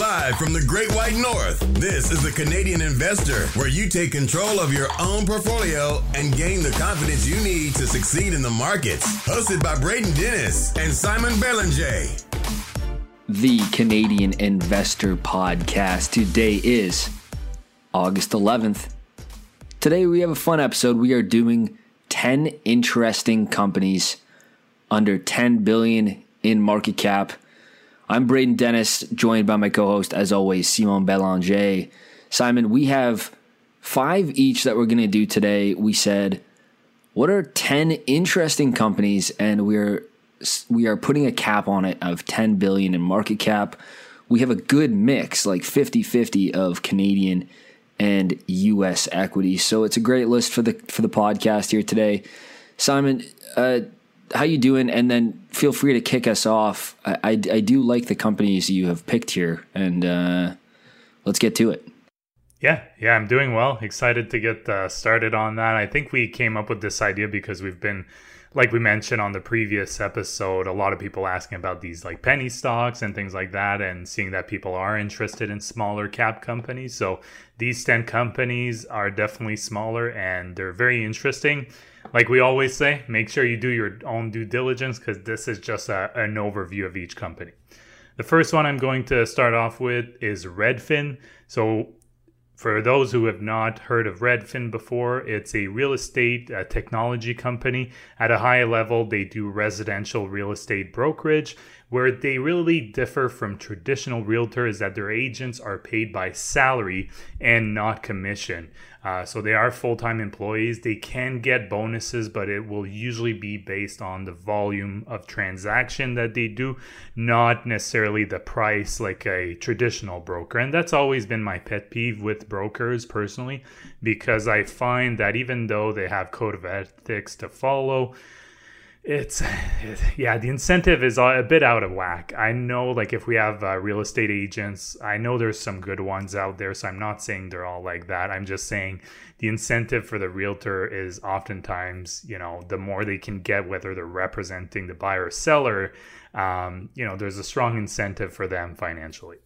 Live from the Great White North, this is the Canadian Investor, where you take control of your own portfolio and gain the confidence you need to succeed in the markets. Hosted by Braden Dennis and Simon Belanger. The Canadian Investor Podcast. Today is August 11th. Today we have a fun episode. We are doing 10 interesting companies under 10 billion in market cap I'm Braden Dennis, joined by my co host, as always, Simon Belanger. Simon, we have five each that we're going to do today. We said, what are 10 interesting companies? And we're we are putting a cap on it of 10 billion in market cap. We have a good mix, like 50-50 of Canadian and US equity. So it's a great list for the for the podcast here today. Simon, uh, how you doing? And then feel free to kick us off. I, I, I do like the companies you have picked here, and uh, let's get to it. Yeah, yeah, I'm doing well. Excited to get uh, started on that. I think we came up with this idea because we've been, like we mentioned on the previous episode, a lot of people asking about these like penny stocks and things like that, and seeing that people are interested in smaller cap companies. So these 10 companies are definitely smaller and they're very interesting like we always say, make sure you do your own due diligence because this is just a, an overview of each company. The first one I'm going to start off with is Redfin. So, for those who have not heard of Redfin before, it's a real estate uh, technology company. At a high level, they do residential real estate brokerage. Where they really differ from traditional realtors that their agents are paid by salary and not commission. Uh, so they are full time employees. They can get bonuses, but it will usually be based on the volume of transaction that they do, not necessarily the price like a traditional broker. And that's always been my pet peeve with brokers personally, because I find that even though they have code of ethics to follow, it's yeah the incentive is a bit out of whack. I know like if we have uh, real estate agents i know there's some good ones out there so i'm not saying they're all like that. I'm just saying the incentive for the realtor is oftentimes you know the more they can get whether they're representing the buyer or seller um, you know there's a strong incentive for them financially.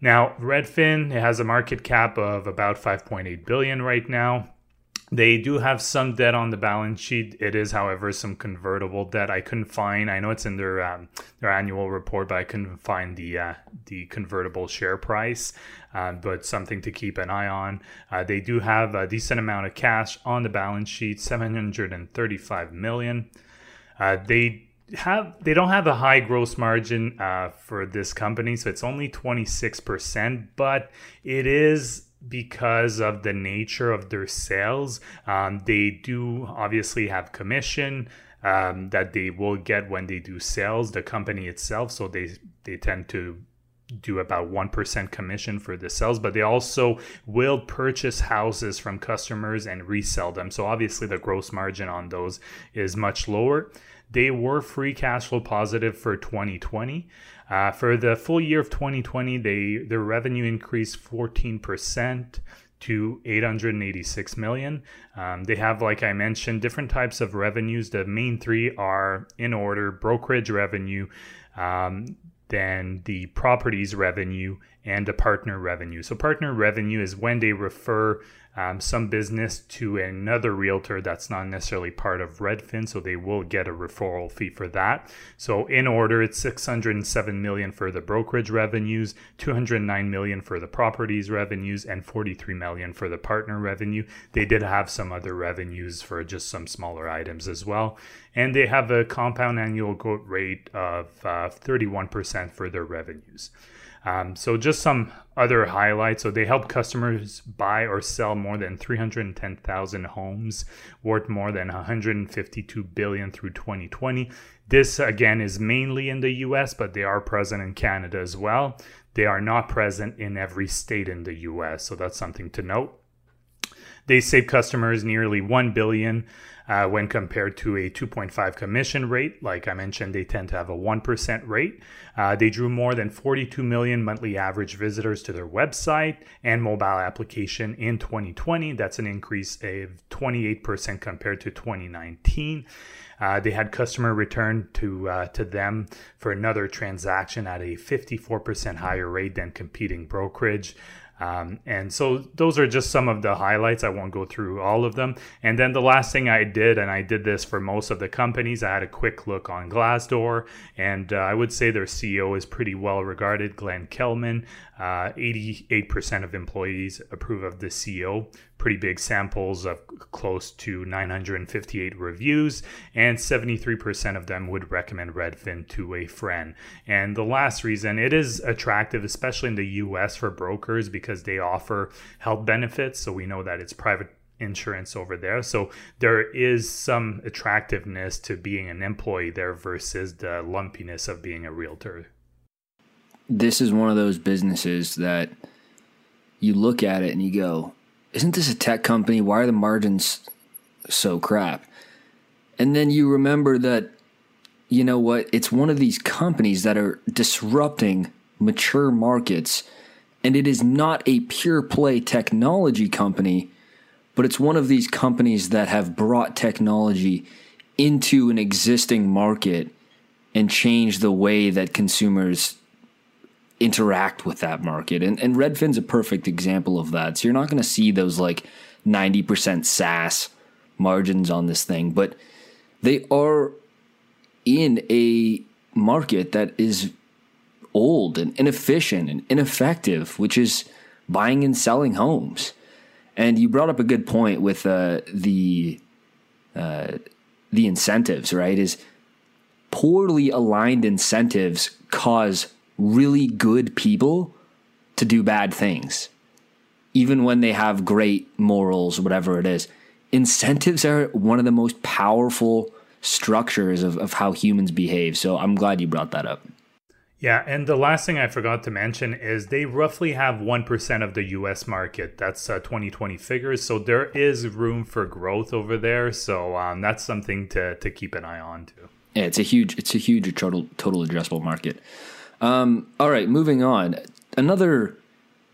Now redfin it has a market cap of about 5.8 billion right now they do have some debt on the balance sheet. It is, however, some convertible debt. I couldn't find. I know it's in their um, their annual report, but I couldn't find the uh, the convertible share price. Uh, but something to keep an eye on. Uh, they do have a decent amount of cash on the balance sheet, seven hundred and thirty five million. Uh, they have they don't have a high gross margin uh, for this company, so it's only twenty six percent, but it is because of the nature of their sales. Um, they do obviously have commission um, that they will get when they do sales, the company itself. So they they tend to do about 1% commission for the sales, but they also will purchase houses from customers and resell them. So obviously the gross margin on those is much lower. They were free cash flow positive for 2020. Uh, for the full year of 2020, they their revenue increased 14% to 886 million. Um, they have, like I mentioned, different types of revenues. The main three are in order: brokerage revenue, um, then the properties revenue, and the partner revenue. So, partner revenue is when they refer um, some business to another realtor that's not necessarily part of Redfin, so they will get a referral fee for that. So in order, it's 607 million for the brokerage revenues, 209 million for the properties revenues, and 43 million for the partner revenue. They did have some other revenues for just some smaller items as well, and they have a compound annual growth rate of uh, 31% for their revenues. Um, so just some other highlights. So they help customers buy or sell more than 310,000 homes, worth more than 152 billion through 2020. This again is mainly in the US, but they are present in Canada as well. They are not present in every state in the US, so that's something to note. They save customers nearly 1 billion uh, when compared to a 2.5 commission rate. Like I mentioned, they tend to have a 1% rate. Uh, they drew more than 42 million monthly average visitors to their website and mobile application in 2020. That's an increase of 28% compared to 2019. Uh, they had customer return to uh, to them for another transaction at a 54% higher rate than competing brokerage. Um, and so those are just some of the highlights. I won't go through all of them. And then the last thing I did, and I did this for most of the companies, I had a quick look on Glassdoor, and uh, I would say their CEO is pretty well regarded, Glenn Kelman. Uh, 88% of employees approve of the CEO. Pretty big samples of close to 958 reviews, and 73% of them would recommend Redfin to a friend. And the last reason it is attractive, especially in the US for brokers, because they offer health benefits. So we know that it's private insurance over there. So there is some attractiveness to being an employee there versus the lumpiness of being a realtor this is one of those businesses that you look at it and you go, isn't this a tech company? Why are the margins so crap? And then you remember that, you know what? It's one of these companies that are disrupting mature markets. And it is not a pure play technology company, but it's one of these companies that have brought technology into an existing market and changed the way that consumers interact with that market. And, and Redfin's a perfect example of that. So you're not going to see those like 90% SaaS margins on this thing, but they are in a market that is old and inefficient and ineffective, which is buying and selling homes. And you brought up a good point with uh, the uh, the incentives, right? Is poorly aligned incentives cause really good people to do bad things, even when they have great morals, whatever it is. Incentives are one of the most powerful structures of, of how humans behave. So I'm glad you brought that up. Yeah, and the last thing I forgot to mention is they roughly have 1% of the US market. That's uh, 2020 figures. So there is room for growth over there. So um, that's something to, to keep an eye on too. Yeah, it's a huge it's a huge total total addressable market. Um, all right, moving on. Another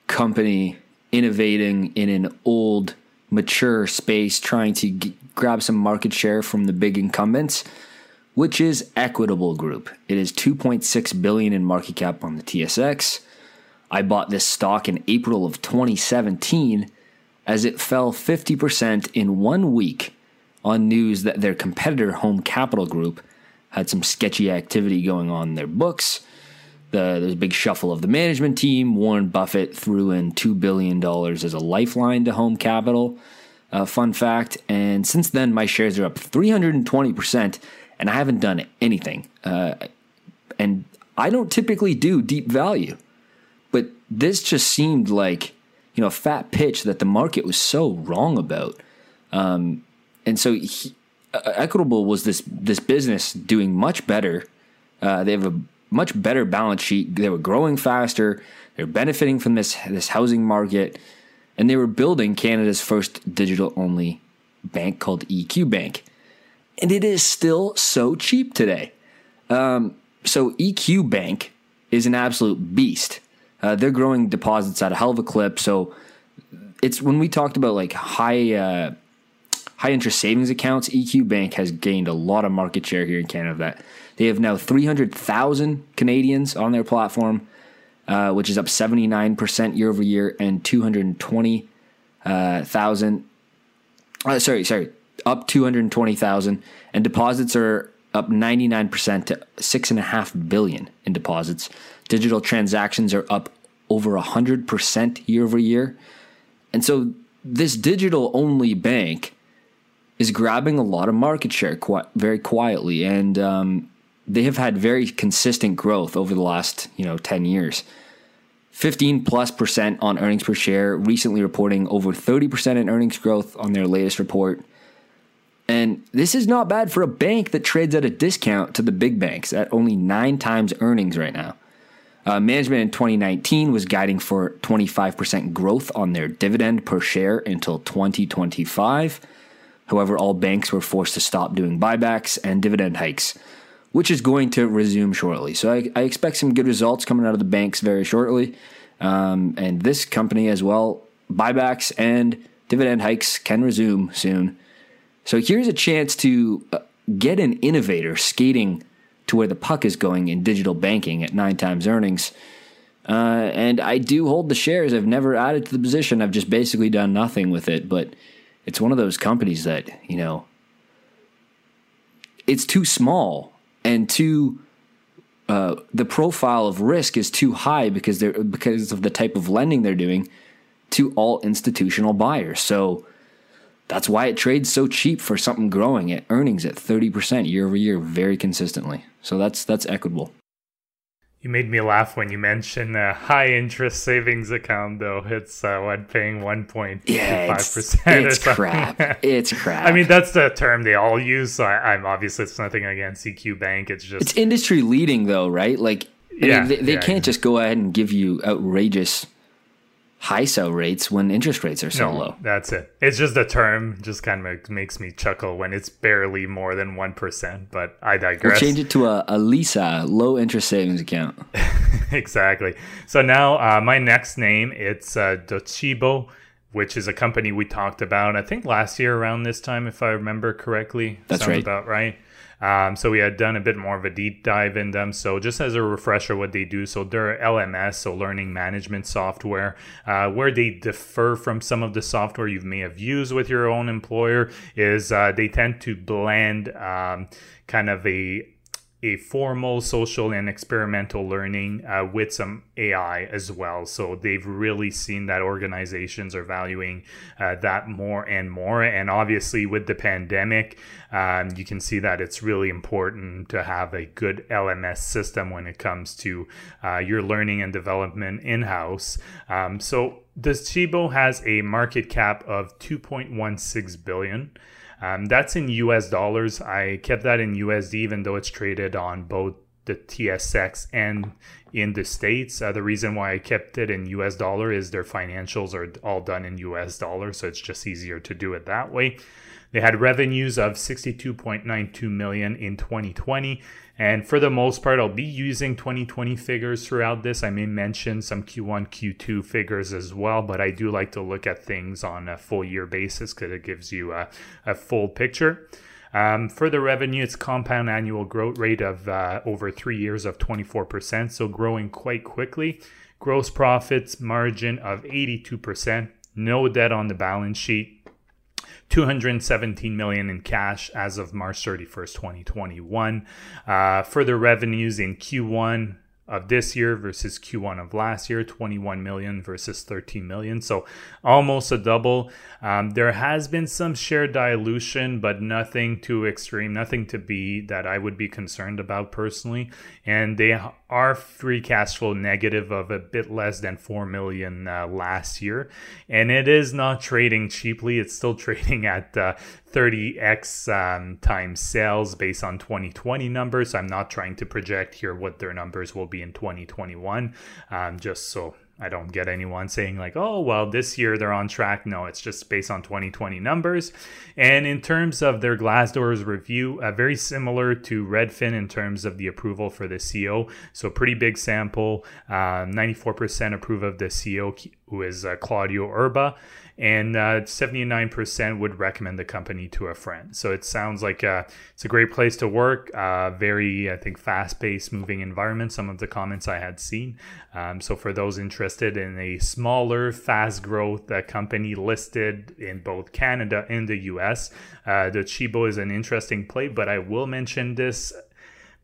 company innovating in an old, mature space, trying to g- grab some market share from the big incumbents, which is Equitable Group. It is 2.6 billion in market cap on the TSX. I bought this stock in April of 2017 as it fell 50% in one week on news that their competitor Home Capital Group had some sketchy activity going on in their books the, there's a big shuffle of the management team. Warren Buffett threw in $2 billion as a lifeline to home capital. Uh, fun fact. And since then, my shares are up 320%, and I haven't done anything. Uh, and I don't typically do deep value, but this just seemed like, you know, a fat pitch that the market was so wrong about. Um, and so he, uh, Equitable was this this business doing much better. Uh, they have a much better balance sheet. They were growing faster. They're benefiting from this this housing market, and they were building Canada's first digital only bank called EQ Bank, and it is still so cheap today. Um, so EQ Bank is an absolute beast. Uh, they're growing deposits at a hell of a clip. So it's when we talked about like high uh, high interest savings accounts, EQ Bank has gained a lot of market share here in Canada. That they have now 300,000 Canadians on their platform, uh, which is up 79% year over year, and 220,000. Uh, uh, sorry, sorry, up 220,000, and deposits are up 99% to six and a half billion in deposits. Digital transactions are up over 100% year over year. And so this digital only bank is grabbing a lot of market share quite, very quietly. And um, they have had very consistent growth over the last, you know, 10 years. 15 plus percent on earnings per share, recently reporting over 30% in earnings growth on their latest report. And this is not bad for a bank that trades at a discount to the big banks at only nine times earnings right now. Uh, management in 2019 was guiding for 25% growth on their dividend per share until 2025. However, all banks were forced to stop doing buybacks and dividend hikes, which is going to resume shortly. So I, I expect some good results coming out of the banks very shortly. Um, and this company as well, buybacks and dividend hikes can resume soon. So here's a chance to uh, get an innovator skating to where the puck is going in digital banking at nine times earnings. Uh, and I do hold the shares. I've never added to the position. I've just basically done nothing with it. But it's one of those companies that, you know, it's too small and too. Uh, the profile of risk is too high because they're because of the type of lending they're doing to all institutional buyers. So that's why it trades so cheap for something growing at earnings at 30% year over year very consistently. So that's that's equitable. You made me laugh when you mentioned a high interest savings account, though. It's uh, what paying one point five percent. It's crap. It's crap. I mean, that's the term they all use. So I, am obviously it's nothing against EQ Bank. It's just it's industry leading, though, right? Like, I yeah, mean, they, they yeah, can't just go ahead and give you outrageous high sell rates when interest rates are so no, low. That's it. It's just a term just kind of makes me chuckle when it's barely more than 1%, but I digress. We'll change it to a, a LISA, low interest savings account. exactly. So now uh, my next name, it's uh, Docebo, which is a company we talked about, I think last year around this time, if I remember correctly. That's right. about right. Um, so we had done a bit more of a deep dive in them. So just as a refresher, what they do, so they're LMS, so learning management software, uh, where they differ from some of the software you may have used with your own employer is uh, they tend to blend um, kind of a a formal social and experimental learning uh, with some AI as well. So they've really seen that organizations are valuing uh, that more and more. And obviously, with the pandemic, um, you can see that it's really important to have a good LMS system when it comes to uh, your learning and development in house. Um, so Docebo has a market cap of 2.16 billion. Um, that's in US dollars. I kept that in USD, even though it's traded on both the TSX and in the States. Uh, the reason why I kept it in US dollar is their financials are all done in US dollar, so it's just easier to do it that way. They had revenues of 62.92 million in 2020 and for the most part, I'll be using 2020 figures throughout this. I may mention some Q1, Q2 figures as well, but I do like to look at things on a full year basis because it gives you a, a full picture. Um, for the revenue, it's compound annual growth rate of uh, over three years of 24%, so growing quite quickly. Gross profits margin of 82%, no debt on the balance sheet, 217 million in cash as of March 31st, 2021. Uh, further revenues in Q1 of this year versus Q1 of last year, 21 million versus 13 million. So almost a double. Um, there has been some share dilution, but nothing too extreme, nothing to be that I would be concerned about personally. And they are free cash flow negative of a bit less than 4 million uh, last year. And it is not trading cheaply. It's still trading at uh, 30x um, times sales based on 2020 numbers. I'm not trying to project here what their numbers will be in 2021, um, just so I don't get anyone saying like, oh, well, this year they're on track. No, it's just based on 2020 numbers. And in terms of their Glassdoor's review, uh, very similar to Redfin in terms of the approval for the CEO. So pretty big sample. Uh, 94% approve of the CEO, who is uh, Claudio Erba and uh, 79% would recommend the company to a friend. So it sounds like uh, it's a great place to work. Uh, very, I think, fast-paced, moving environment. Some of the comments I had seen. Um, so for those interested in a smaller, fast-growth uh, company listed in both Canada and the U.S., uh, Docebo is an interesting play. But I will mention this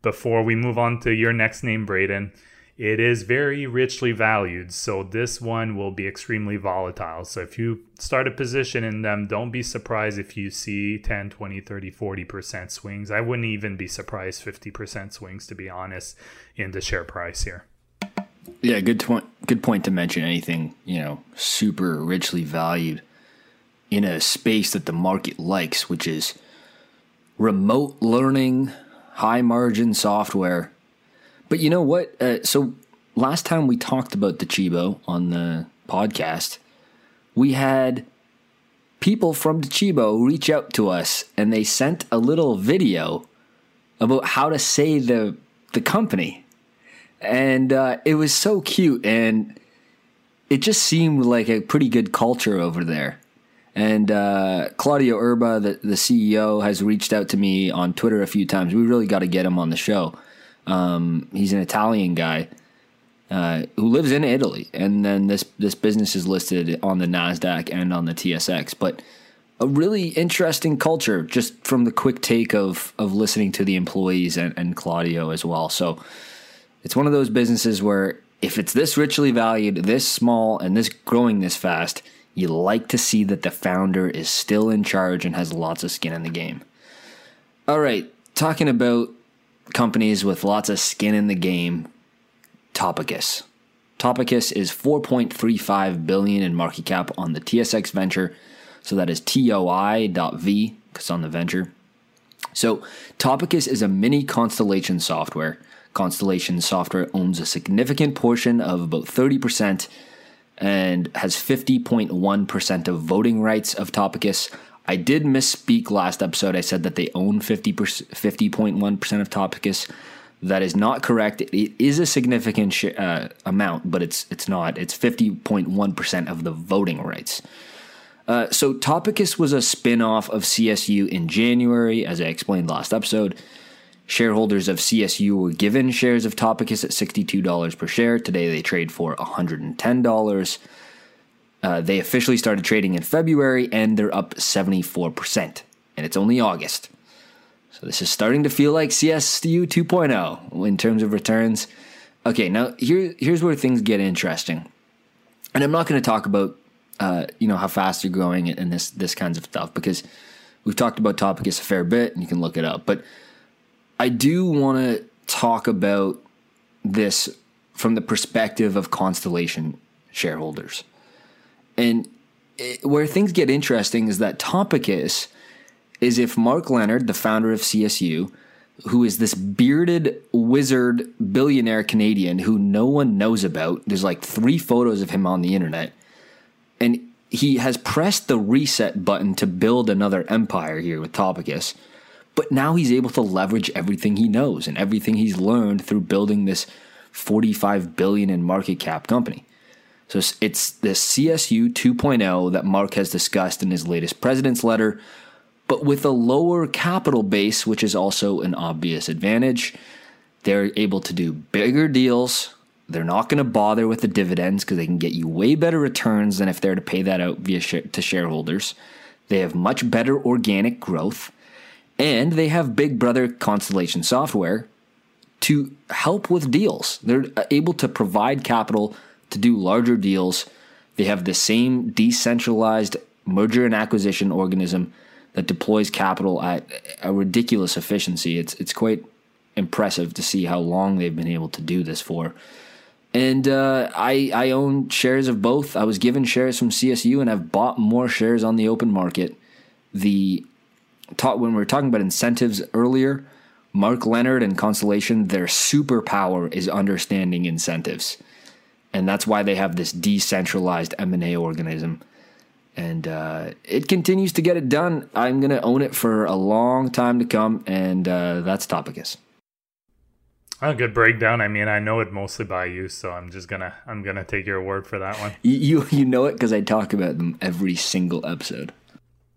before we move on to your next name, Braden it is very richly valued. So this one will be extremely volatile. So if you start a position in them, don't be surprised if you see 10, 20, 30, 40% swings. I wouldn't even be surprised 50% swings to be honest in the share price here. Yeah, good point. Good point to mention anything, you know, super richly valued in a space that the market likes, which is remote learning, high margin software but you know what? Uh, so last time we talked about Docebo on the podcast, we had people from Docebo reach out to us and they sent a little video about how to say the the company. And uh, it was so cute and it just seemed like a pretty good culture over there. And uh, Claudio Erba, the, the CEO, has reached out to me on Twitter a few times. We really got to get him on the show. Um, he's an Italian guy uh, who lives in Italy, and then this this business is listed on the Nasdaq and on the TSX. But a really interesting culture, just from the quick take of of listening to the employees and, and Claudio as well. So it's one of those businesses where if it's this richly valued, this small, and this growing this fast, you like to see that the founder is still in charge and has lots of skin in the game. All right, talking about companies with lots of skin in the game, Topicus. Topicus is 4.35 billion in market cap on the TSX Venture, so that is TOI.V because on the venture. So Topicus is a mini constellation software. Constellation software owns a significant portion of about 30% and has 50.1% of voting rights of Topicus. I did misspeak last episode. I said that they own 50 50.1% of Topicus. That is not correct. It is a significant sh- uh, amount, but it's it's not. It's 50.1% of the voting rights. Uh, so Topicus was a spin-off of CSU in January, as I explained last episode. Shareholders of CSU were given shares of Topicus at $62 per share. Today they trade for $110. Uh, they officially started trading in February and they're up 74%. And it's only August. So this is starting to feel like CSU 2.0 in terms of returns. Okay, now here, here's where things get interesting. And I'm not going to talk about uh, you know how fast you're growing and this this kinds of stuff because we've talked about Topicus a fair bit and you can look it up. But I do want to talk about this from the perspective of Constellation shareholders. And it, where things get interesting is that Topicus is if Mark Leonard, the founder of CSU, who is this bearded wizard billionaire Canadian who no one knows about, there's like three photos of him on the internet, and he has pressed the reset button to build another empire here with Topicus but now he's able to leverage everything he knows and everything he's learned through building this 45 billion in market cap company. So it's the CSU 2.0 that Mark has discussed in his latest president's letter, but with a lower capital base, which is also an obvious advantage. They're able to do bigger deals. They're not going to bother with the dividends because they can get you way better returns than if they're to pay that out via to shareholders. They have much better organic growth and they have Big Brother Constellation software to help with deals. They're uh, able to provide capital to do larger deals. They have the same decentralized merger and acquisition organism that deploys capital at a ridiculous efficiency. It's it's quite impressive to see how long they've been able to do this for. And uh, I I own shares of both. I was given shares from CSU, and I've bought more shares on the open market. The taught when we were talking about incentives earlier, Mark Leonard and Constellation, their superpower is understanding incentives. And that's why they have this decentralized M&A organism. And uh, it continues to get it done. I'm going to own it for a long time to come. And uh, that's Topicus. A good breakdown. I mean, I know it mostly by you, so I'm just gonna I'm gonna take your word for that one. You you know it because I talk about them every single episode.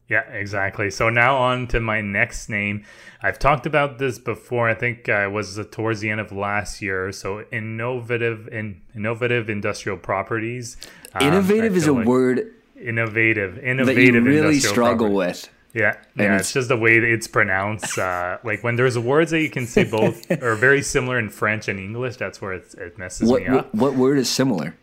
Yeah, exactly. So now on to my next name. I've talked about this before. I think uh, it was towards the end of last year. So innovative in innovative industrial properties. Um, innovative is a like word. Innovative, innovative. That you really struggle with. Yeah, yeah. It's, it's, just the way it's pronounced. Uh, like when there's words that you can say both are very similar in French and English. That's where it, it messes what, me up. What, what word is similar?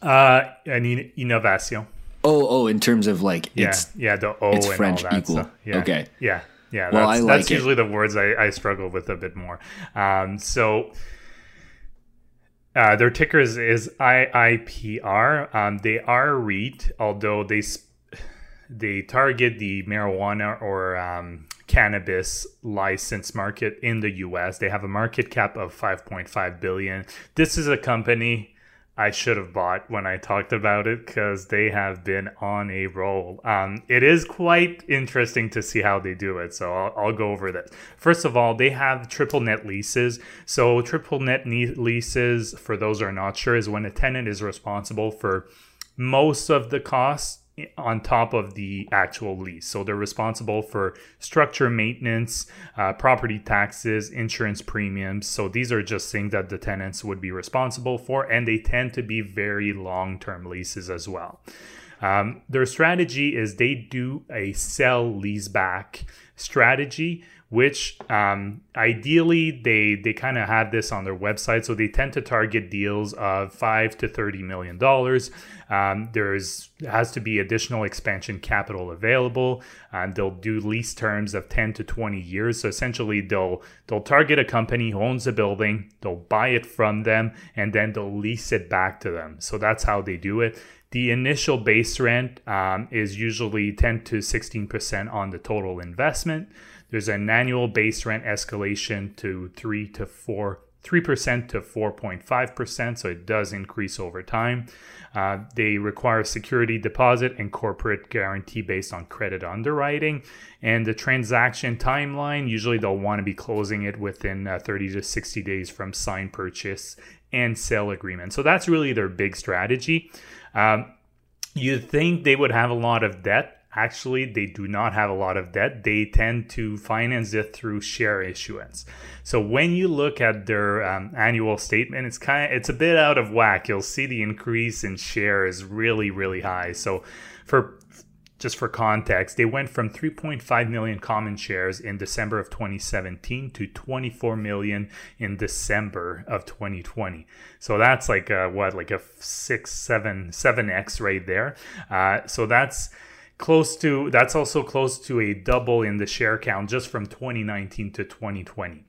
Uh, an in- innovation. Oh, oh, in terms of like yeah, it's yeah, the O it's and French equal. Stuff. Yeah. Okay. Yeah. Yeah. Well, that's, I like that's it. usually the words I, I struggle with a bit more. Um, so uh, their ticker is, is IIPR. Um, they are REIT, although they they target the marijuana or um, cannabis license market in the US. They have a market cap of 5.5 billion. This is a company I should have bought when I talked about it because they have been on a roll. Um, it is quite interesting to see how they do it. So I'll, I'll, go over that. First of all, they have triple net leases. So, triple net leases, for those who are not sure, is when a tenant is responsible for most of the costs on top of the actual lease. So they're responsible for structure maintenance, uh, property taxes, insurance premiums. So these are just things that the tenants would be responsible for, and they tend to be very long term leases as well. Um, their strategy is they do a sell lease back strategy which um, ideally they they kind of have this on their website so they tend to target deals of 5 to 30 million dollars um, there's has to be additional expansion capital available. And they'll do lease terms of 10 to 20 years. So essentially they'll they'll target a company who owns a building they'll buy it from them and then they'll lease it back to them. So that's how they do it. The initial base rent um, is usually 10 to 16% on the total investment. There's an annual base rent escalation to 3 to 4 3% to 4.5%, so it does increase over time. Uh, they require security deposit and corporate guarantee based on credit underwriting. And the transaction timeline, usually they'll want to be closing it within uh, 30 to 60 days from sign purchase and sale agreement. So that's really their big strategy. Um, you'd think they would have a lot of debt actually they do not have a lot of debt they tend to finance it through share issuance so when you look at their um, annual statement it's kind of it's a bit out of whack you'll see the increase in share is really really high so for just for context, they went from 3.5 million common shares in December of 2017 to 24 million in December of 2020. So that's like a, what, like a six, seven, seven x right there. Uh, so that's close to that's also close to a double in the share count just from 2019 to 2020.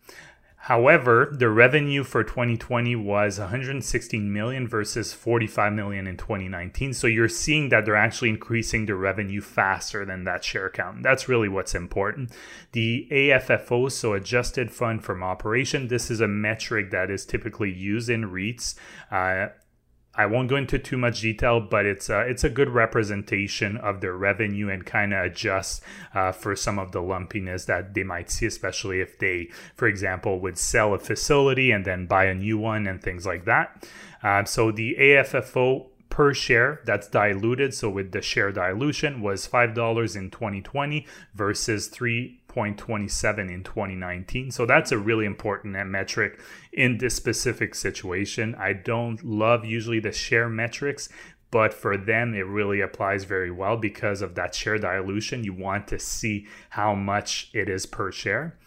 However, the revenue for 2020 was 116 million versus 45 million in 2019. So you're seeing that they're actually increasing the revenue faster than that share count. That's really what's important. The AFFO, so adjusted fund from operation, this is a metric that is typically used in REITs. Uh, I won't go into too much detail, but it's a, it's a good representation of their revenue and kind of adjust uh, for some of the lumpiness that they might see, especially if they, for example, would sell a facility and then buy a new one and things like that. Uh, so the AFFO per share that's diluted so with the share dilution was $5 in 2020 versus 3 0.27 in 2019. So that's a really important metric in this specific situation. I don't love usually the share metrics, but for them it really applies very well because of that share dilution. You want to see how much it is per share.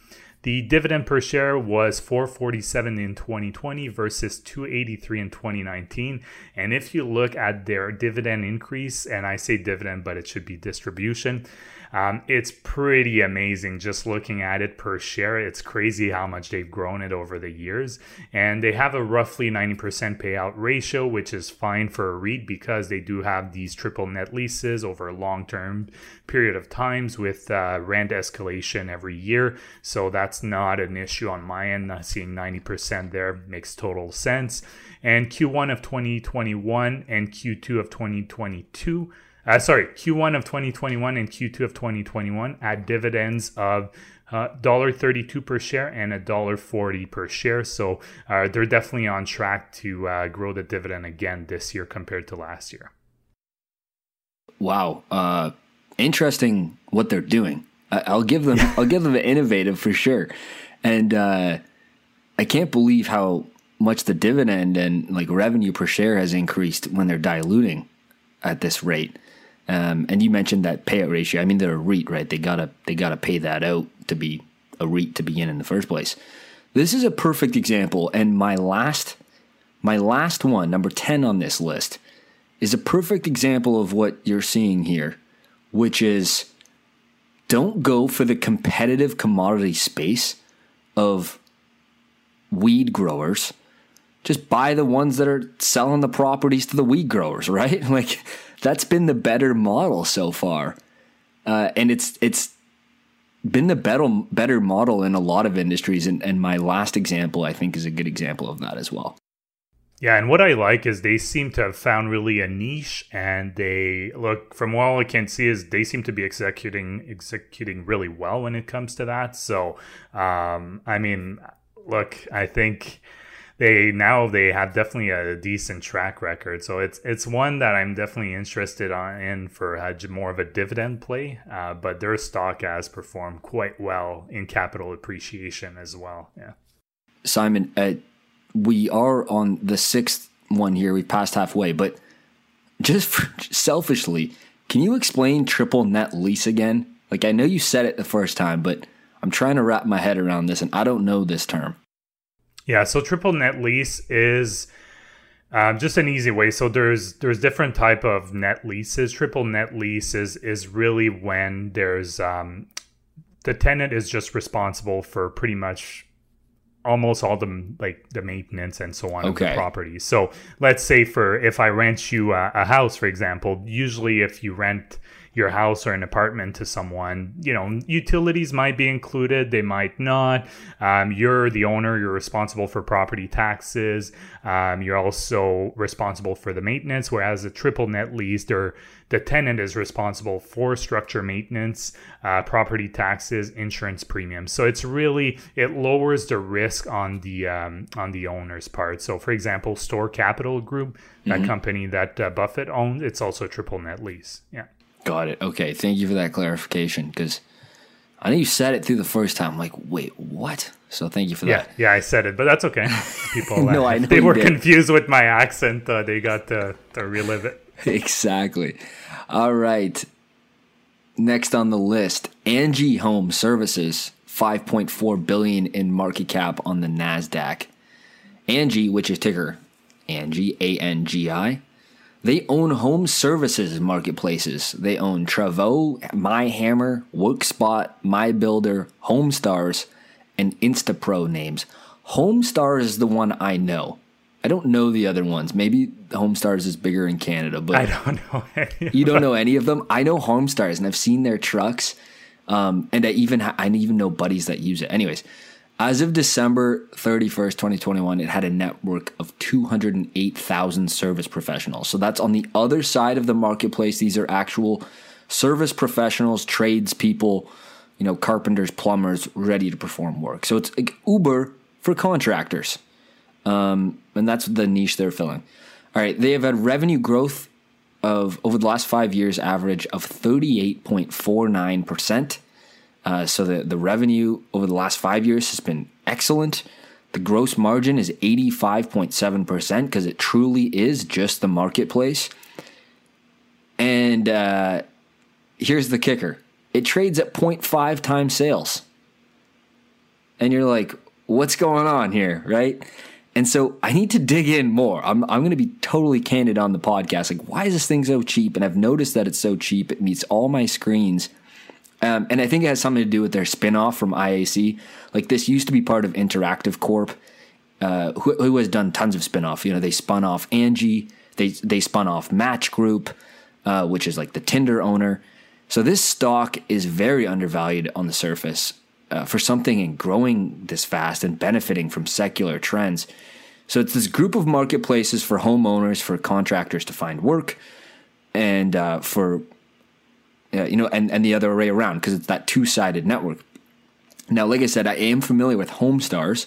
The dividend per share was 447 in 2020 versus 283 in 2019. And if you look at their dividend increase, and I say dividend, but it should be distribution, um, it's pretty amazing just looking at it per share. It's crazy how much they've grown it over the years. And they have a roughly 90% payout ratio, which is fine for a REIT because they do have these triple net leases over a long term period of times with uh, rent escalation every year. So that's not an issue on my end. Not seeing 90% there makes total sense. And Q1 of 2021 and Q2 of 2022 uh, sorry, Q1 of 2021 and Q2 of 2021 at dividends of uh, $1.32 per share and $1.40 per share. So uh, they're definitely on track to uh, grow the dividend again this year compared to last year. Wow, uh, interesting what they're doing. I'll give them, I'll give them an innovative for sure, and uh, I can't believe how much the dividend and like revenue per share has increased when they're diluting at this rate. Um, and you mentioned that payout ratio. I mean, they're a REIT, right? They gotta they gotta pay that out to be a REIT to begin in the first place. This is a perfect example, and my last my last one, number ten on this list, is a perfect example of what you're seeing here, which is don't go for the competitive commodity space of weed growers. Just buy the ones that are selling the properties to the weed growers, right? Like that's been the better model so far. Uh, and it's it's been the better better model in a lot of industries, and, and my last example I think is a good example of that as well. Yeah, and what I like is they seem to have found really a niche, and they look from all I can see is they seem to be executing executing really well when it comes to that. So, um, I mean, look, I think they now they have definitely a decent track record. So it's it's one that I'm definitely interested on in for a, more of a dividend play. Uh, but their stock has performed quite well in capital appreciation as well. Yeah, Simon. Uh, we are on the sixth one here. We've passed halfway, but just for, selfishly, can you explain triple net lease again? Like, I know you said it the first time, but I'm trying to wrap my head around this and I don't know this term. Yeah, so triple net lease is um, just an easy way. So there's there's different type of net leases. Triple net lease is is really when there's um, the tenant is just responsible for pretty much almost all the like the maintenance and so on okay. of the property. So let's say for if I rent you a, a, house, for example, usually if you rent your house or an apartment to someone, you know, utilities might be included, they might not. Um, you're the owner, you're responsible for property taxes. Um, you're also responsible for the maintenance, whereas a triple net lease, there the tenant is responsible for structure maintenance, uh, property taxes, insurance premiums. So it's really it lowers the risk on the um, on the owner's part. So for example, Store Capital Group, that mm-hmm. company that uh, Buffett owns, it's also triple net lease. Yeah. Got it. Okay, thank you for that clarification because I know you said it through the first time. I'm like, wait, what? So thank you for that. Yeah, yeah, I said it, but that's okay. People, no, I know they were did. confused with my accent. Uh, they got to, to relive it. exactly. All right. Next on the list, Angi Home Services, 5.4 billion in market cap on the Nasdaq. Angi, which is ticker Angi A N G I. They own home services marketplaces. They own Travaux, MyHammer, Werkspot, MyBuilder, HomeStars, and Instapro names. HomeStars is the one I know. I don't know the other ones. Maybe HomeStars is bigger in Canada, but I don't know. you don't know any of them. I know HomeStars, and I've seen their trucks, um, and I even ha- I even know buddies that use it. Anyways, as of December thirty first, twenty twenty one, it had a network of two hundred and eight thousand service professionals. So that's on the other side of the marketplace. These are actual service professionals, tradespeople, you know, carpenters, plumbers, ready to perform work. So it's like Uber for contractors. Um, and that's the niche they're filling. All right, they have had revenue growth of over the last five years, average of 38.49%. Uh, so the, the revenue over the last five years has been excellent. The gross margin is 85.7% because it truly is just the marketplace. And uh, here's the kicker it trades at 0.5 times sales. And you're like, what's going on here, right? And so I need to dig in more. I'm, I'm going to be totally candid on the podcast. Like, why is this thing so cheap? And I've noticed that it's so cheap. It meets all my screens. Um, and I think it has something to do with their spinoff from IAC. Like, this used to be part of Interactive Corp, uh, who, who, has done tons of spinoff. You know, they spun off Angi, they, they spun off Match Group, uh, which is like the Tinder owner. So this stock is very undervalued on the surface uh, for something and growing this fast and benefiting from secular trends. So it's this group of marketplaces for homeowners, for contractors to find work, and uh, for uh, you know, and and the other way around because it's that two sided network. Now, like I said, I am familiar with HomeStars,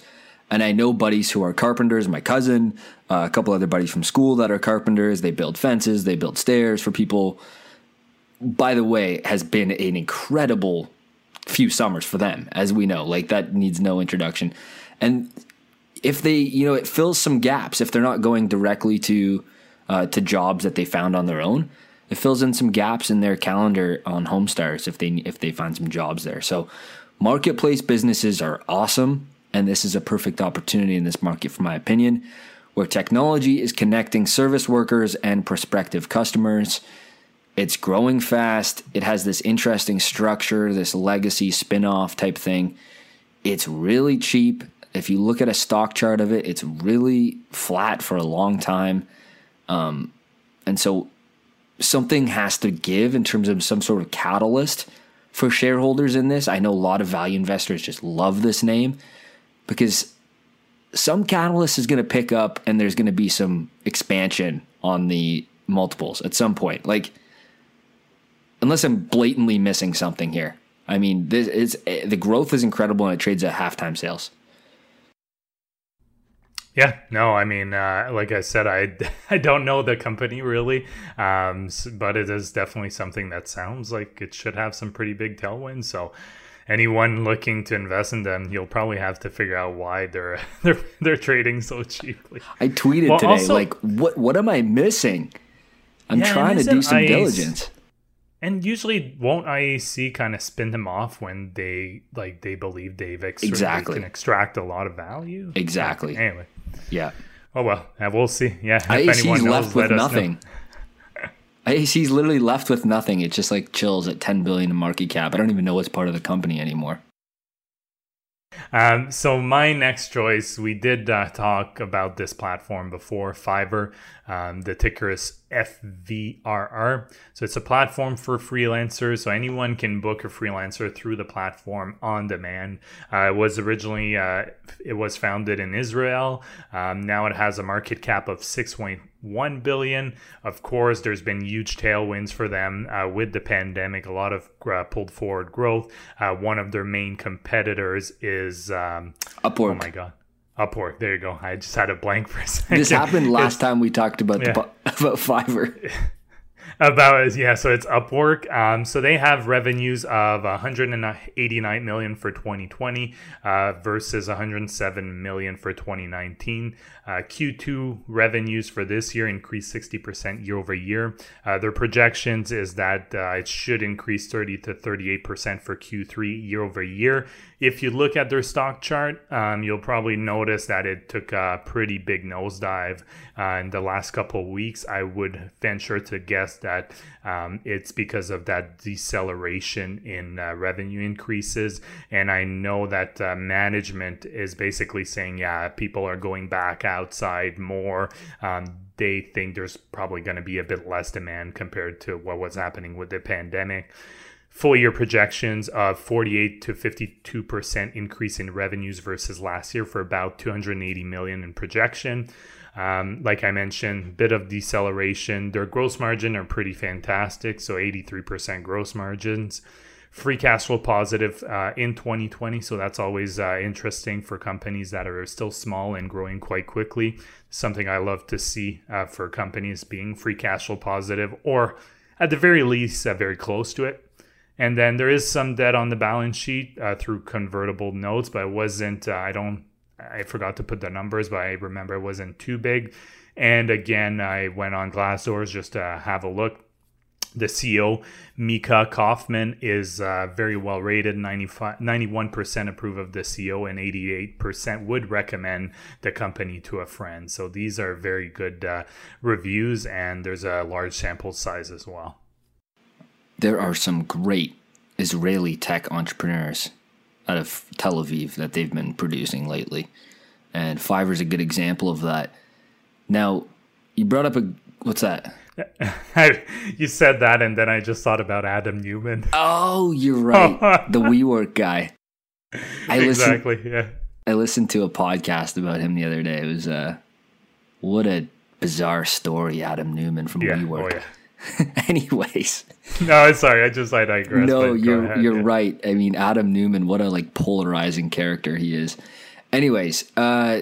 and I know buddies who are carpenters. My cousin, uh, a couple other buddies from school that are carpenters. They build fences, they build stairs for people. By the way, has been an incredible few summers for them, as we know. Like that needs no introduction. And if they, you know, it fills some gaps if they're not going directly to uh, to jobs that they found on their own. It fills in some gaps in their calendar on HomeStars if they if they find some jobs there. So marketplace businesses are awesome, and this is a perfect opportunity in this market, for my opinion, where technology is connecting service workers and prospective customers it's growing fast. It has this interesting structure, this legacy spin off type thing. It's really cheap. If you look at a stock chart of it, it's really flat for a long time. Um, and so something has to give in terms of some sort of catalyst for shareholders in this. I know a lot of value investors just love this name because some catalyst is going to pick up and there's going to be some expansion on the multiples at some point. Like, unless I'm blatantly missing something here. I mean, this is eh, the growth is incredible and it trades at halftime sales. Yeah, no, I mean, uh, like I said, I, I don't know the company really, um, but it is definitely something that sounds like it should have some pretty big tailwinds. So, anyone looking to invest in them, you'll probably have to figure out why they're they're they're trading so cheaply. I tweeted well, today, also, like, what what am I missing? I'm yeah, trying to do some diligence. And usually, won't IAC kind of spin them off when they like they believe they've exactly can extract a lot of value? Exactly. Anyway. Yeah. Oh well, yeah, we'll see. Yeah, if knows, left with nothing. IAC's literally left with nothing. It's just like chills at 10 billion in market cap. I don't even know what's part of the company anymore. Um, so my next choice, we did uh, talk about this platform before, Fiverr. Um, the ticker is FVRR. So it's a platform for freelancers. So anyone can book a freelancer through the platform on demand. Uh, it was originally uh, it was founded in Israel. Um, now it has a market cap of 6.1 billion. Of course, there's been huge tailwinds for them uh, with the pandemic. A lot of uh, pulled forward growth. Uh, one of their main competitors is um, Upwork. Oh my god. Upwork. There you go. I just had a blank for a second. This happened last it's, time we talked about yeah. the, about Fiverr. about yeah so it's upwork. Um, so they have revenues of 189 million for 2020 uh, versus 107 million for 2019 uh, q2 revenues for this year increased 60% year over year uh, their projections is that uh, it should increase 30 to 38% for q3 year over year if you look at their stock chart um, you'll probably notice that it took a pretty big nosedive uh, in the last couple weeks. I would venture to guess that um, it's because of that deceleration in uh, revenue increases. And I know that uh, management is basically saying, yeah, people are going back outside more. Um, they think there's probably going to be a bit less demand compared to what was happening with the pandemic full year projections of 48 to 52% increase in revenues versus last year for about 280 million in projection. Um, like I mentioned, bit of deceleration. Their gross margin are pretty fantastic, so 83% gross margins. Free cash flow positive uh, in 2020, so that's always uh, interesting for companies that are still small and growing quite quickly. Something I love to see uh, for companies being free cash flow positive, or at the very least, uh, very close to it. And then there is some debt on the balance sheet uh, through convertible notes, but it wasn't. Uh, I don't I forgot to put the numbers, but I remember it wasn't too big. And again, I went on Glassdoors just to have a look. The CEO, Micha Kaufman, is uh, very well rated 95, 91% approve of the CEO, and 88% would recommend the company to a friend. So these are very good uh, reviews, and there's a large sample size as well. There are some great Israeli tech entrepreneurs out of Tel Aviv that they've been producing lately. And Fiverr is a good example of that. Now, you brought up a what's that? you said that, and then I just thought about Adam Neumann. Oh, you're right, the WeWork guy. I exactly. Listened, yeah. I listened to a podcast about him the other day. It was uh, what a bizarre story, Adam Neumann from yeah. WeWork. Oh, yeah. Anyways. No, sorry, I just I digress. No, you're ahead, you're yeah. right. I mean, Adam Neumann, what a like polarizing character he is. Anyways, uh,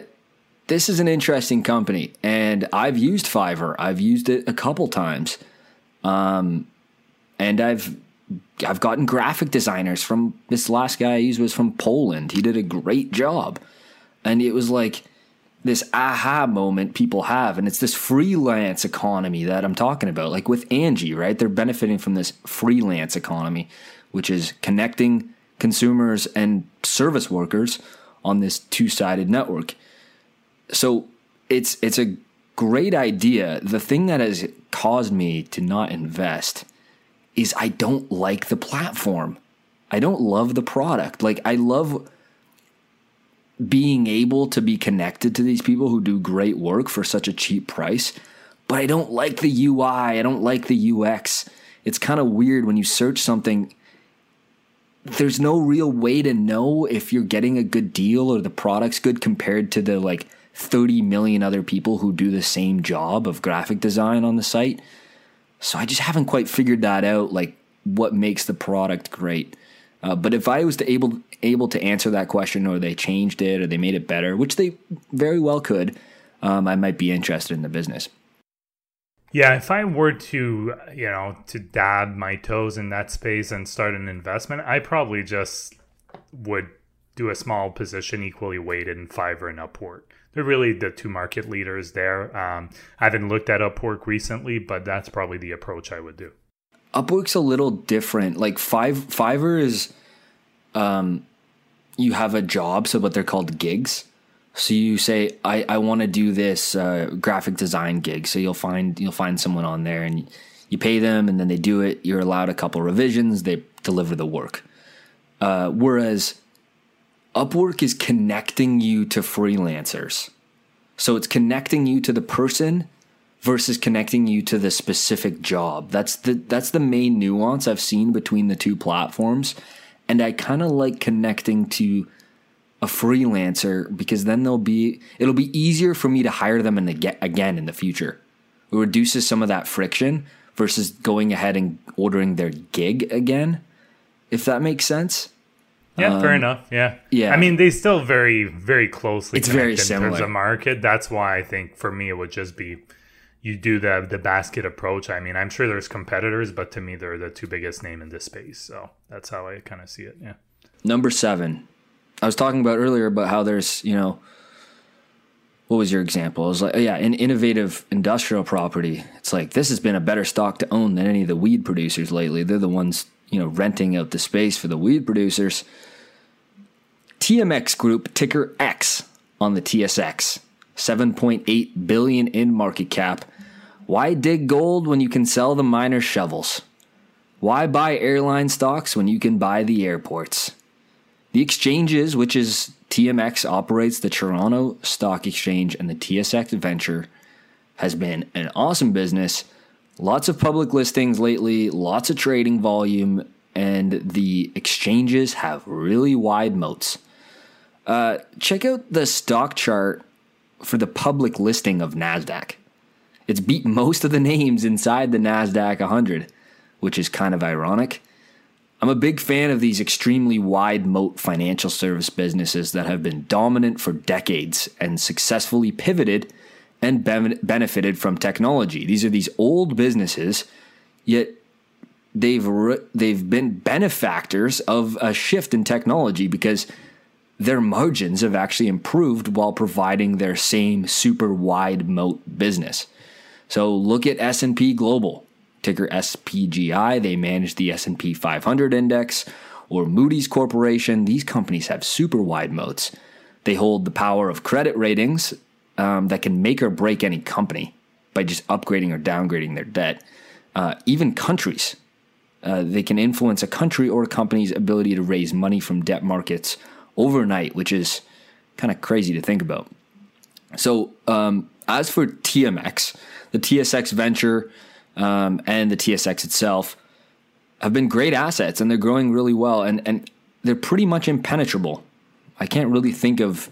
this is an interesting company, and I've used Fiverr. I've used it a couple times, um, and I've I've gotten graphic designers from this last guy I used was from Poland. He did a great job, and it was like this aha moment people have and it's this freelance economy that I'm talking about. Like with Angi right? They're benefiting from this freelance economy which is connecting consumers and service workers on this two-sided network. So it's it's a great idea. The thing that has caused me to not invest is I don't like the platform. I don't love the product. Like I love being able to be connected to these people who do great work for such a cheap price. But I don't like the UI, I don't like the UX. It's kind of weird when you search something there's no real way to know if you're getting a good deal or the product's good compared to the like 30 million other people who do the same job of graphic design on the site. So I just haven't quite figured that out, like what makes the product great. Uh, but if I was to able able to answer that question, or they changed it, or they made it better, which they very well could, um, I might be interested in the business. Yeah, if I were to, you know, to dab my toes in that space and start an investment, I probably just would do a small position equally weighted in Fiverr and Upwork they're really the two market leaders there. Um, I haven't looked at Upwork recently, but that's probably the approach I would do. Upwork's a little different. Like Five Fiverr is, um, you have a job, so what they're called gigs. So you say, I, I want to do this uh, graphic design gig. So you'll find you'll find someone on there and you pay them, and then they do it. You're allowed a couple revisions. They deliver the work. Uh, whereas Upwork is connecting you to freelancers. So it's connecting you to the person versus connecting you to the specific job. That's the that's the main nuance I've seen between the two platforms. And I kind of like connecting to a freelancer because then they'll be it'll be easier for me to hire them and get again in the future. It reduces some of that friction versus going ahead and ordering their gig again. If that makes sense. Yeah, um, fair enough. Yeah, yeah. I mean, they still very, very closely. It's very in similar. terms of market. That's why I think for me it would just be you do the the basket approach. I mean, I'm sure there's competitors, but to me they're the two biggest name in this space. So that's how I kind of see it. Yeah. Number seven, I was talking about earlier about how there's you know. What was your example? It was like, yeah, an innovative industrial property. It's like this has been a better stock to own than any of the weed producers lately. They're the ones, you know, renting out the space for the weed producers. TMX Group, ticker X on the TSX. 7.8 billion in market cap. Why dig gold when you can sell the miners shovels? Why buy airline stocks when you can buy the airports? The exchanges, which is TMX operates the Toronto Stock Exchange and the TSX Venture, has been an awesome business. Lots of public listings lately, lots of trading volume, and the exchanges have really wide moats. Uh, check out the stock chart for the public listing of NASDAQ. It's beat most of the names inside the NASDAQ 100, which is kind of ironic. I'm a big fan of these extremely wide moat financial service businesses that have been dominant for decades and successfully pivoted and benefited from technology. These are these old businesses, yet they've re- they've been benefactors of a shift in technology because their margins have actually improved while providing their same super wide moat business. So look at S&P Global, ticker SPGI, they manage the S&P 500 index, or Moody's Corporation, these companies have super wide moats. They hold the power of credit ratings um, that can make or break any company by just upgrading or downgrading their debt. Uh, even countries, uh, they can influence a country or a company's ability to raise money from debt markets overnight, which is kind of crazy to think about. So, um, as for TMX, the TSX venture um, and the TSX itself have been great assets and they're growing really well and, and they're pretty much impenetrable. I can't really think of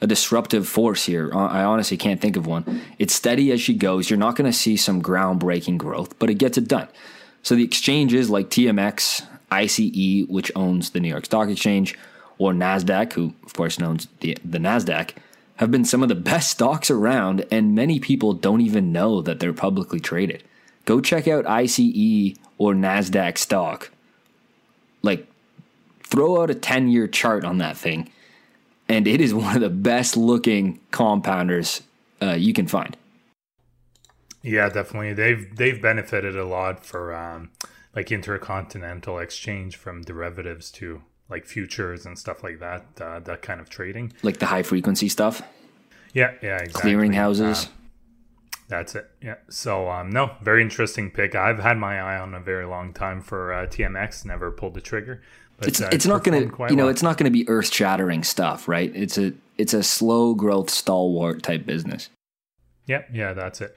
a disruptive force here. I honestly can't think of one. It's steady as she goes. You're not going to see some groundbreaking growth, but it gets it done. So the exchanges like TMX, ICE, which owns the New York Stock Exchange, or NASDAQ, who of course knows the, the NASDAQ, have been some of the best stocks around, and many people don't even know that they're publicly traded. Go check out ICE or NASDAQ stock. Like, throw out a 10 year chart on that thing, and it is one of the best looking compounders uh, you can find. Yeah, definitely. They've they've benefited a lot for um, like intercontinental exchange from derivatives too like futures and stuff like that. Uh, that kind of trading, like the high frequency stuff. Yeah, yeah, exactly. Clearing houses. Uh, that's it. Yeah. So um, no, very interesting pick. I've had my eye on a very long time for uh, TMX. Never pulled the trigger. But, it's uh, it's not going to you know well. it's not going to be earth shattering stuff, right? It's a it's a slow growth stalwart type business. Yeah, yeah, that's it.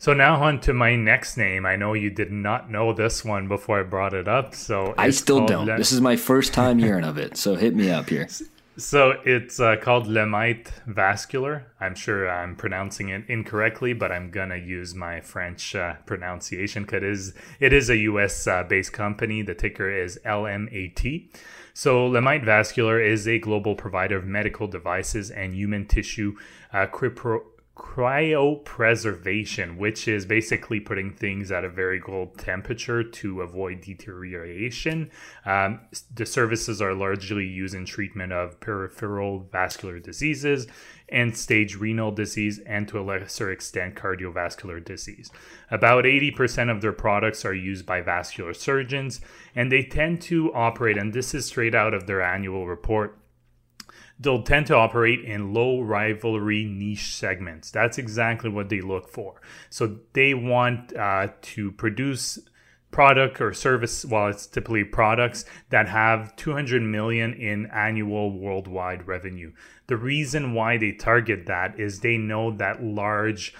So now on to my next name. I know you did not know this one before I brought it up. So I still don't. Le- this is my first time hearing of it. So hit me up here. So it's uh, called Lemaitre Vascular. I'm sure I'm pronouncing it incorrectly, but I'm gonna use my French uh, pronunciation because it is, it is a U.S. Uh, based company. The ticker is LMAT. So Lemaitre Vascular is a global provider of medical devices and human tissue uh, cryopreservation, which is basically putting things at a very cold temperature to avoid deterioration. Um, the services are largely used in treatment of peripheral vascular diseases, end stage renal disease, and to a lesser extent, cardiovascular disease. About 80% of their products are used by vascular surgeons, and they tend to operate, and this is straight out of their annual report they'll tend to operate in low rivalry niche segments. That's exactly what they look for. So they want uh, to produce product or service well it's typically products that have 200 million in annual worldwide revenue the reason why they target that is they know that large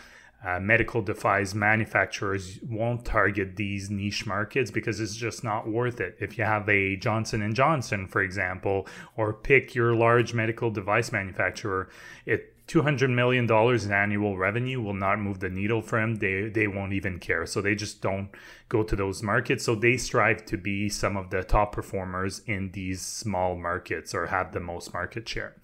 uh, medical device manufacturers won't target these niche markets because it's just not worth it. If you have a johnson and johnson for example or pick your large medical device manufacturer it 200 million dollars in annual revenue will not move the needle for them they they won't even care. So they just don't go to those markets. So they strive to be some of the top performers in these small markets or have the most market share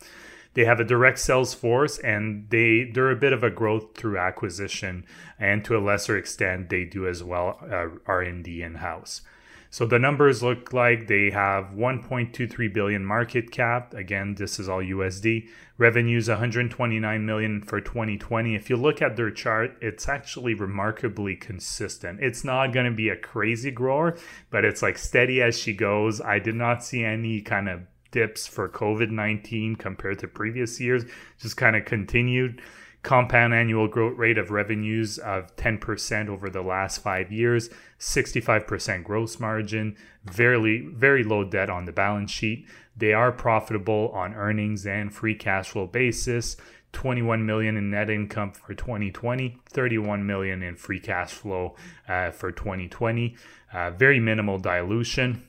they have a direct sales force and they they're a bit of a growth through acquisition and to a lesser extent they do as well uh, r&d in-house. So the numbers look like they have 1.23 billion market cap. Again this is all usd revenues 129 million for 2020 if you look at their chart it's actually remarkably consistent. It's not going to be a crazy grower but it's like steady as she goes. I did not see any kind of dips for COVID 19 compared to previous years, just kind of continued. Compound annual growth rate of revenues of 10% over the last five years, 65% gross margin, very, very low debt on the balance sheet. They are profitable on earnings and free cash flow basis. 21 million in net income for 2020 31 million in free cash flow uh, for 2020 uh, very minimal dilution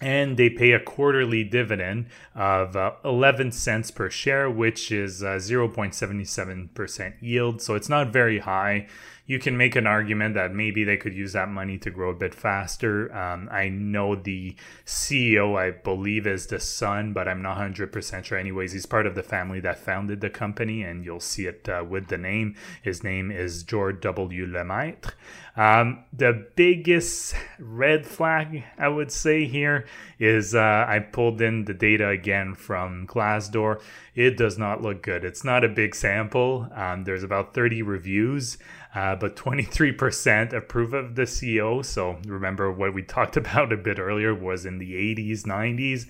and they pay a quarterly dividend of uh, 11 cents per share, which is uh, 0.77% yield. So it's not very high you can make an argument that maybe they could use that money to grow a bit faster. Um, I know the CEO, I believe, is the son, but I'm not 100% sure. Anyways, he's part of the family that founded the company, and you'll see it uh, with the name. His name is George W. Lemaitre. Um, the biggest red flag I would say here is uh, I pulled in the data again from Glassdoor. It does not look good. It's not a big sample. Um, there's about 30 reviews uh, but 23% approve of the CEO. So remember what we talked about a bit earlier was in the 80s, 90s.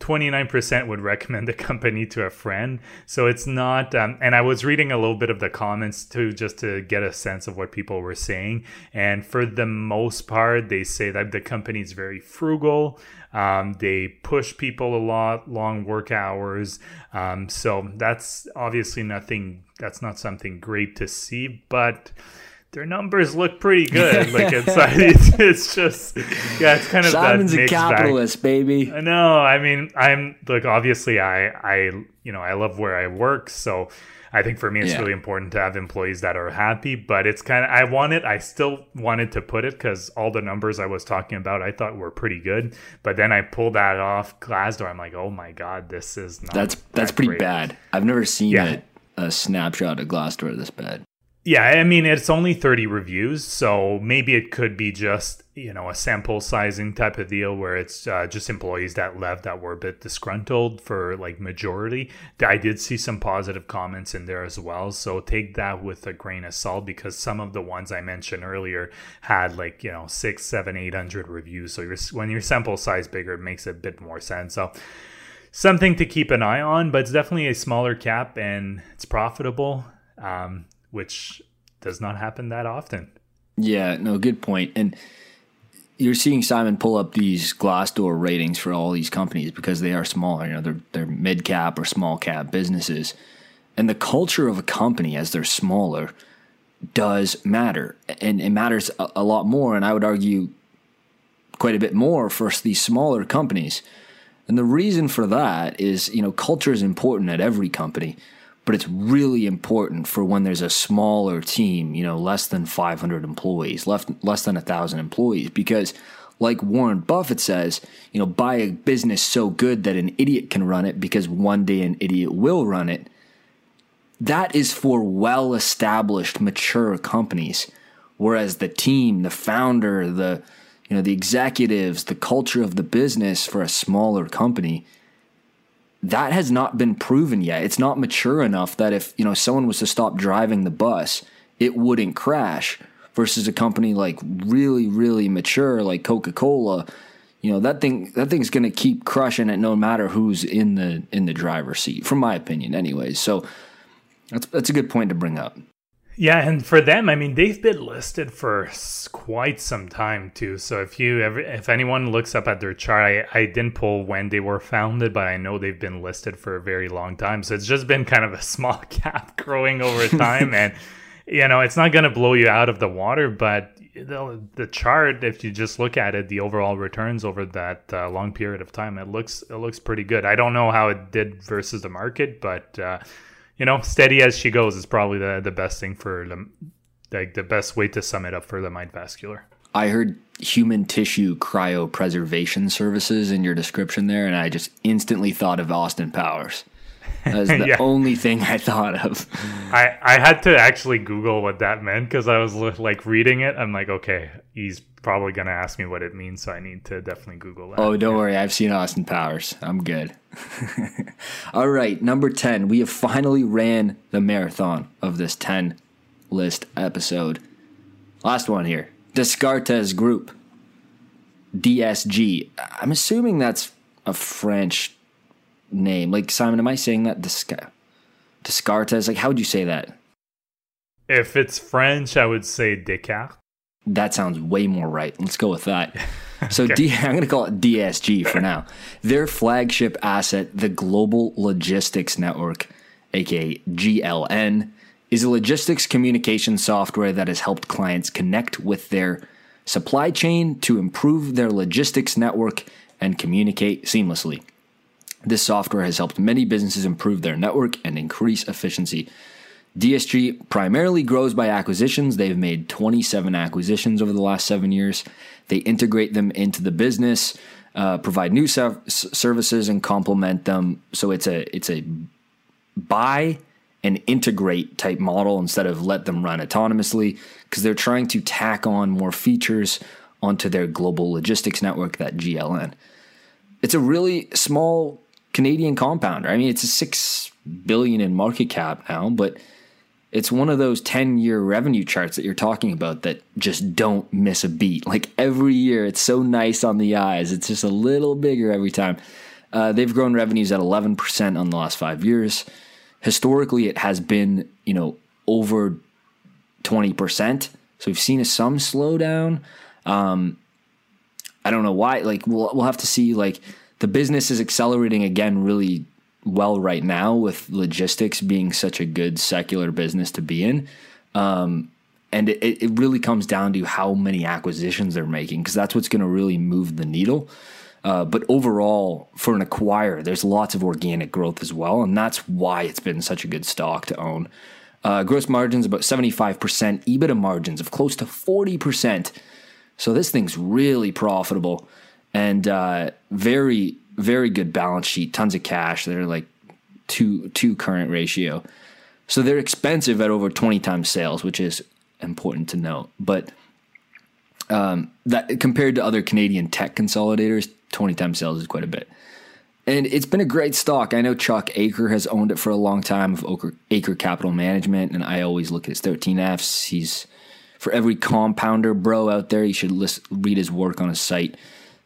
29% would recommend the company to a friend. So it's not, um, and I was reading a little bit of the comments too, just to get a sense of what people were saying. And for the most part, they say that the company is very frugal. Um, they push people a lot, long work hours. Um, so that's obviously nothing that's not something great to see, but their numbers look pretty good. like it's, it's, it's just yeah, it's kind of Simon's a capitalist, bag. baby. No, I mean I'm like obviously I I you know I love where I work, so I think for me it's yeah. really important to have employees that are happy. But it's kind of I wanted I still wanted to put it because all the numbers I was talking about I thought were pretty good. But then I pulled that off Glassdoor. I'm like, oh my god, this is not. That's that's pretty great. bad. I've never seen yeah. it a snapshot of Glassdoor this bad. Yeah, I mean it's only 30 reviews, so maybe it could be just, you know, a sample sizing type of deal where it's uh, just employees that left that were a bit disgruntled for like majority. I did see some positive comments in there as well, so take that with a grain of salt because some of the ones I mentioned earlier had like, you know, six, seven, eight hundred reviews. So when your sample size bigger, it makes a bit more sense. So something to keep an eye on, but it's definitely a smaller cap and it's profitable, um, which does not happen that often. Yeah, no, good point. And you're seeing Simon pull up these Glassdoor ratings for all these companies because they are smaller. You know, they're they're mid cap or small cap businesses, and the culture of a company as they're smaller does matter, and it matters a, a lot more. And I would argue quite a bit more for these smaller companies. And the reason for that is, you know, culture is important at every company, but it's really important for when there's a smaller team, you know, less than 500 employees, less, less than 1,000 employees, because like Warren Buffett says, you know, buy a business so good that an idiot can run it because one day an idiot will run it. That is for well established, mature companies. Whereas the team, the founder, the you know, the executives, the culture of the business for a smaller company, that has not been proven yet. It's not mature enough that if, you know, someone was to stop driving the bus, it wouldn't crash versus a company like really, really mature like Coca-Cola. You know, that thing that thing's gonna keep crushing it no matter who's in the in the driver's seat, from my opinion, anyways. So that's that's a good point to bring up. Yeah, and for them, I mean, they've been listed for quite some time too. So if you ever, if anyone looks up at their chart, I, I didn't pull when they were founded, but I know they've been listed for a very long time. So it's just been kind of a small cap growing over time, and you know, it's not going to blow you out of the water, but the, the chart, if you just look at it, the overall returns over that uh, long period of time, it looks it looks pretty good. I don't know how it did versus the market, but. Uh, you know, steady as she goes is probably the the best thing for them. Like the best way to sum it up for Lemaitre Vascular. I heard human tissue cryopreservation services in your description there, and I just instantly thought of Austin Powers. That's the yeah. only thing I thought of. I, I had to actually Google what that meant because I was like reading it. I'm like, okay, he's probably going to ask me what it means. So I need to definitely Google that. Oh, don't worry. I've seen Austin Powers. I'm good. All right. Number 10. We have finally ran the marathon of this 10 list episode. Last one here Descartes Group. DSG. I'm assuming that's a French name. Like Simon, am I saying that Descartes? Descartes? Like, how would you say that? If it's French, I would say Descartes. That sounds way more right. Let's go with that. So okay. D, I'm going to call it DSG for now. Their flagship asset, the Global Logistics Network, aka GLN, is a logistics communication software that has helped clients connect with their supply chain to improve their logistics network and communicate seamlessly. This software has helped many businesses improve their network and increase efficiency. DSG primarily grows by acquisitions. They've made 27 acquisitions over the last seven years. They integrate them into the business, uh, provide new services, and complement them. So it's a it's a buy and integrate type model instead of let them run autonomously because they're trying to tack on more features onto their global logistics network, that GLN. It's a really small Canadian compounder. I mean, it's a six billion in market cap now, but it's one of those 10 year revenue charts that you're talking about that just don't miss a beat. Like every year, it's so nice on the eyes. It's just a little bigger every time. Uh, they've grown revenues at 11% on the last five years. Historically, it has been, you know, over 20%. So we've seen a, some slowdown. Um, I don't know why. Like we'll we'll have to see. Like the business is accelerating again really well right now with logistics being such a good secular business to be in. Um, and it, it really comes down to how many acquisitions they're making because that's what's going to really move the needle. Uh, but overall, for an acquirer, there's lots of organic growth as well, and that's why it's been such a good stock to own. Uh, gross margins about 75%, EBITDA margins of close to 40%. So this thing's really profitable and uh, very very good balance sheet, tons of cash. They're like two two current ratio, so they're expensive at over twenty times sales, which is important to note. But um, that compared to other Canadian tech consolidators, twenty times sales is quite a bit. And it's been a great stock. I know Chuck Akre has owned it for a long time of Akre Capital Management, and I always look at his 13Fs. He's for every compounder bro out there, you should list, read his work on his site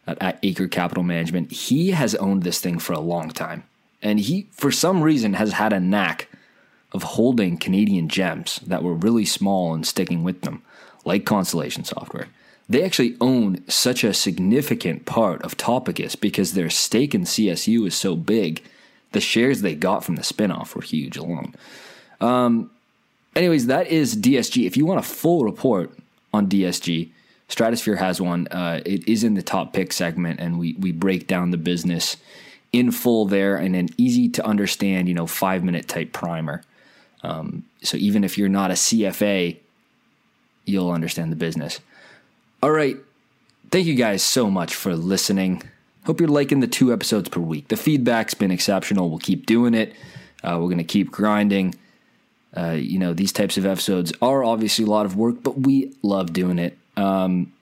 at, Akre Capital Management. He has owned this thing for a long time. And he, for some reason, has had a knack of holding Canadian gems that were really small and sticking with them, like Constellation Software. They actually own such a significant part of Topicus because their stake in CSU is so big. The shares they got from the spinoff were huge alone. Um, anyways, that is DSG. If you want a full report on DSG, Stratosphere has one. Uh, it is in the top pick segment, and we we break down the business in full there in an easy to understand, you know, five minute type primer. Um, so even if you're not a CFA, you'll understand the business. All right. Thank you guys so much for listening. Hope you're liking the two episodes per week. The feedback's been exceptional. We'll keep doing it. Uh, we're going to keep grinding. Uh, you know, these types of episodes are obviously a lot of work, but we love doing it. Um,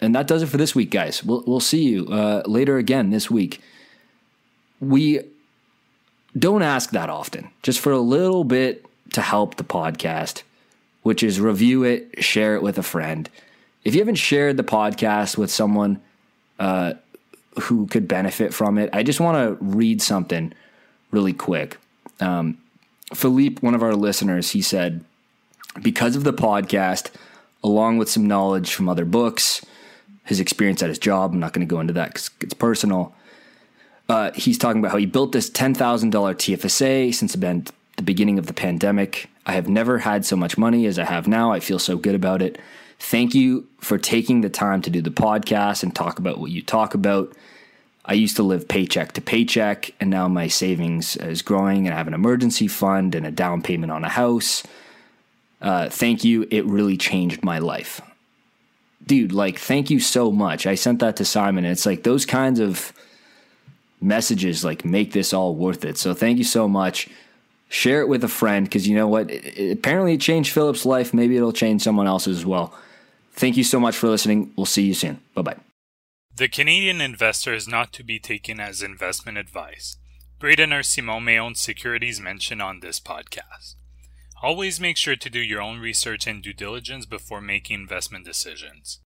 and that does it for this week, guys. We'll, we'll see you uh, later again this week. We don't ask that often, just for a little bit to help the podcast, which is review it, share it with a friend. If you haven't shared the podcast with someone uh, who could benefit from it, I just want to read something really quick. Um, Philippe, one of our listeners, he said, because of the podcast, along with some knowledge from other books, his experience at his job, I'm not going to go into that because it's personal. Uh, he's talking about how he built this $10,000 TFSA since the beginning of the pandemic. I have never had so much money as I have now. I feel so good about it. Thank you for taking the time to do the podcast and talk about what you talk about. I used to live paycheck to paycheck, and now my savings is growing, and I have an emergency fund and a down payment on a house. Uh, thank you. It really changed my life. Dude, like, thank you so much. I sent that to Simon, and it's like those kinds of messages like make this all worth it. So thank you so much. Share it with a friend because you know what? It, it, apparently, it changed Philip's life. Maybe it'll change someone else's as well. Thank you so much for listening. We'll see you soon. Bye bye. The Canadian investor is not to be taken as investment advice. Braden or Simon may own securities mentioned on this podcast. Always make sure to do your own research and due diligence before making investment decisions.